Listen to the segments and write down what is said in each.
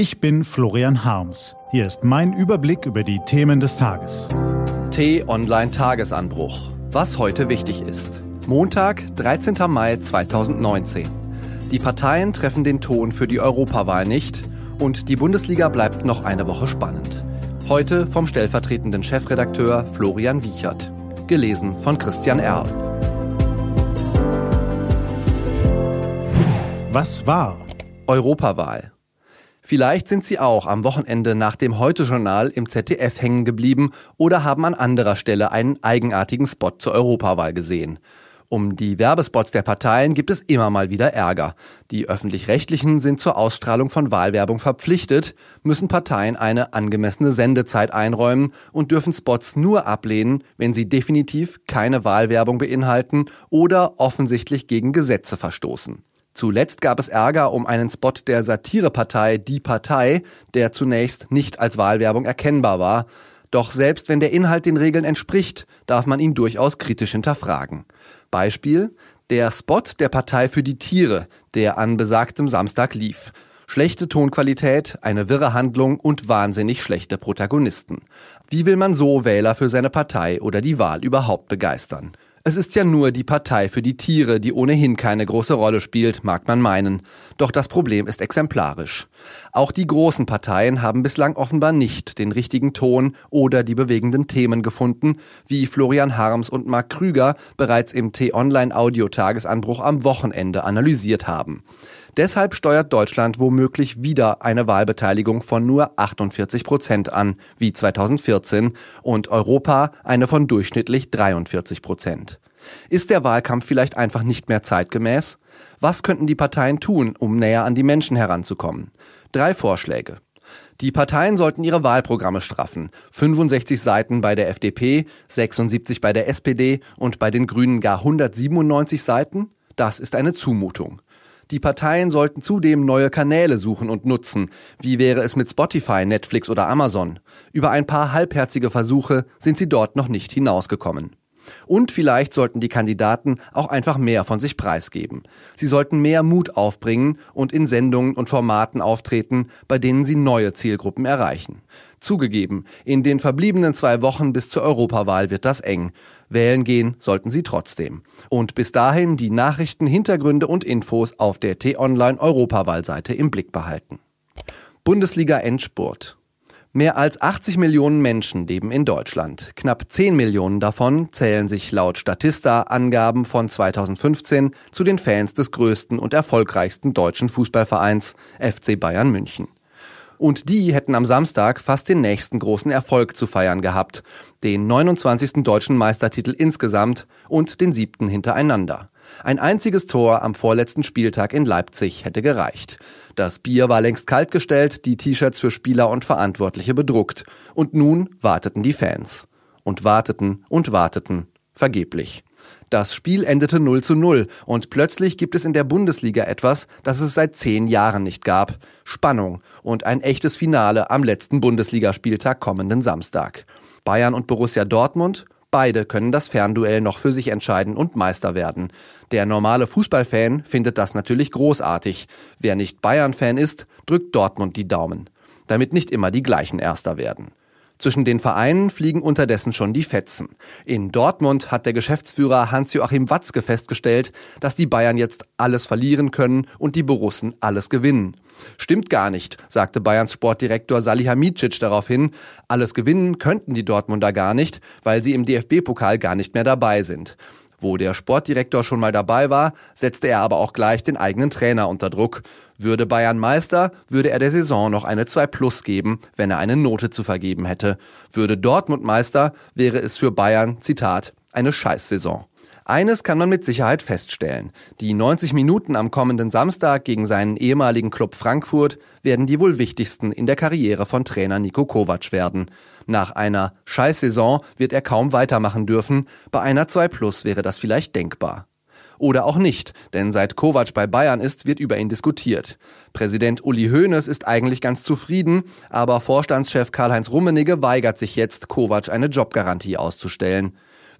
Ich bin Florian Harms. Hier ist mein Überblick über die Themen des Tages. T-Online Tagesanbruch. Was heute wichtig ist. Montag, 13. Mai 2019. Die Parteien treffen den Ton für die Europawahl nicht und die Bundesliga bleibt noch eine Woche spannend. Heute vom stellvertretenden Chefredakteur Florian Wiechert. Gelesen von Christian Erl. Was war? Europawahl. Vielleicht sind Sie auch am Wochenende nach dem Heute-Journal im ZDF hängen geblieben oder haben an anderer Stelle einen eigenartigen Spot zur Europawahl gesehen. Um die Werbespots der Parteien gibt es immer mal wieder Ärger. Die öffentlich-rechtlichen sind zur Ausstrahlung von Wahlwerbung verpflichtet, müssen Parteien eine angemessene Sendezeit einräumen und dürfen Spots nur ablehnen, wenn sie definitiv keine Wahlwerbung beinhalten oder offensichtlich gegen Gesetze verstoßen. Zuletzt gab es Ärger um einen Spot der Satirepartei Die Partei, der zunächst nicht als Wahlwerbung erkennbar war. Doch selbst wenn der Inhalt den Regeln entspricht, darf man ihn durchaus kritisch hinterfragen. Beispiel der Spot der Partei für die Tiere, der an besagtem Samstag lief. Schlechte Tonqualität, eine wirre Handlung und wahnsinnig schlechte Protagonisten. Wie will man so Wähler für seine Partei oder die Wahl überhaupt begeistern? Es ist ja nur die Partei für die Tiere, die ohnehin keine große Rolle spielt, mag man meinen. Doch das Problem ist exemplarisch. Auch die großen Parteien haben bislang offenbar nicht den richtigen Ton oder die bewegenden Themen gefunden, wie Florian Harms und Marc Krüger bereits im T-Online-Audio-Tagesanbruch am Wochenende analysiert haben. Deshalb steuert Deutschland womöglich wieder eine Wahlbeteiligung von nur 48 Prozent an, wie 2014, und Europa eine von durchschnittlich 43 Prozent. Ist der Wahlkampf vielleicht einfach nicht mehr zeitgemäß? Was könnten die Parteien tun, um näher an die Menschen heranzukommen? Drei Vorschläge. Die Parteien sollten ihre Wahlprogramme straffen. 65 Seiten bei der FDP, 76 bei der SPD und bei den Grünen gar 197 Seiten? Das ist eine Zumutung. Die Parteien sollten zudem neue Kanäle suchen und nutzen. Wie wäre es mit Spotify, Netflix oder Amazon? Über ein paar halbherzige Versuche sind sie dort noch nicht hinausgekommen. Und vielleicht sollten die Kandidaten auch einfach mehr von sich preisgeben. Sie sollten mehr Mut aufbringen und in Sendungen und Formaten auftreten, bei denen sie neue Zielgruppen erreichen. Zugegeben, in den verbliebenen zwei Wochen bis zur Europawahl wird das eng. Wählen gehen sollten Sie trotzdem. Und bis dahin die Nachrichten, Hintergründe und Infos auf der T-Online Europawahlseite im Blick behalten. Bundesliga Endspurt. Mehr als 80 Millionen Menschen leben in Deutschland. Knapp 10 Millionen davon zählen sich laut Statista-Angaben von 2015 zu den Fans des größten und erfolgreichsten deutschen Fußballvereins FC Bayern München. Und die hätten am Samstag fast den nächsten großen Erfolg zu feiern gehabt. Den 29. deutschen Meistertitel insgesamt und den siebten hintereinander. Ein einziges Tor am vorletzten Spieltag in Leipzig hätte gereicht. Das Bier war längst kaltgestellt, die T-Shirts für Spieler und Verantwortliche bedruckt. Und nun warteten die Fans. Und warteten und warteten. Vergeblich. Das Spiel endete 0 zu 0 und plötzlich gibt es in der Bundesliga etwas, das es seit zehn Jahren nicht gab. Spannung und ein echtes Finale am letzten Bundesligaspieltag kommenden Samstag. Bayern und Borussia Dortmund Beide können das Fernduell noch für sich entscheiden und Meister werden. Der normale Fußballfan findet das natürlich großartig. Wer nicht Bayern-Fan ist, drückt Dortmund die Daumen. Damit nicht immer die gleichen Erster werden. Zwischen den Vereinen fliegen unterdessen schon die Fetzen. In Dortmund hat der Geschäftsführer Hans-Joachim Watzke festgestellt, dass die Bayern jetzt alles verlieren können und die Borussen alles gewinnen. Stimmt gar nicht, sagte Bayerns Sportdirektor Salihamidzic daraufhin. Alles gewinnen könnten die Dortmunder gar nicht, weil sie im DFB-Pokal gar nicht mehr dabei sind. Wo der Sportdirektor schon mal dabei war, setzte er aber auch gleich den eigenen Trainer unter Druck. Würde Bayern Meister, würde er der Saison noch eine 2 Plus geben, wenn er eine Note zu vergeben hätte. Würde Dortmund Meister, wäre es für Bayern, Zitat, eine Scheißsaison. Eines kann man mit Sicherheit feststellen. Die 90 Minuten am kommenden Samstag gegen seinen ehemaligen Club Frankfurt werden die wohl wichtigsten in der Karriere von Trainer Nico Kovac werden. Nach einer Scheißsaison wird er kaum weitermachen dürfen, bei einer 2 Plus wäre das vielleicht denkbar. Oder auch nicht, denn seit Kovac bei Bayern ist, wird über ihn diskutiert. Präsident Uli Hoeneß ist eigentlich ganz zufrieden, aber Vorstandschef Karl-Heinz Rummenigge weigert sich jetzt, Kovac eine Jobgarantie auszustellen.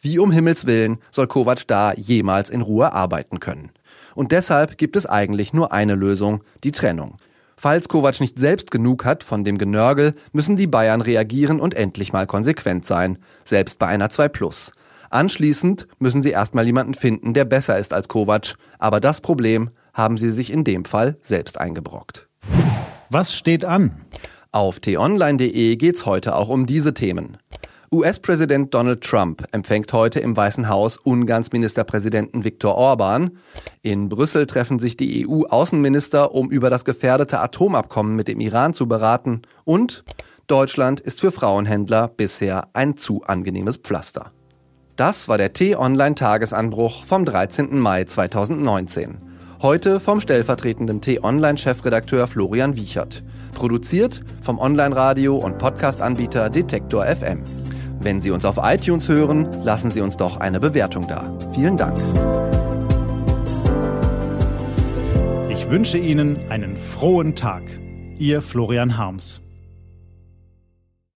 Wie um Himmels Willen soll Kovac da jemals in Ruhe arbeiten können? Und deshalb gibt es eigentlich nur eine Lösung, die Trennung. Falls Kovac nicht selbst genug hat von dem Genörgel, müssen die Bayern reagieren und endlich mal konsequent sein, selbst bei einer 2 Plus. Anschließend müssen sie erstmal jemanden finden, der besser ist als Kovac, aber das Problem haben sie sich in dem Fall selbst eingebrockt. Was steht an? Auf t-online.de geht's heute auch um diese Themen. US-Präsident Donald Trump empfängt heute im Weißen Haus Ungarns Ministerpräsidenten Viktor Orban. In Brüssel treffen sich die EU-Außenminister, um über das gefährdete Atomabkommen mit dem Iran zu beraten. Und Deutschland ist für Frauenhändler bisher ein zu angenehmes Pflaster. Das war der T-Online-Tagesanbruch vom 13. Mai 2019. Heute vom stellvertretenden T-Online-Chefredakteur Florian Wiechert. Produziert vom Online-Radio- und Podcast-Anbieter Detektor FM. Wenn Sie uns auf iTunes hören, lassen Sie uns doch eine Bewertung da. Vielen Dank. Ich wünsche Ihnen einen frohen Tag. Ihr Florian Harms.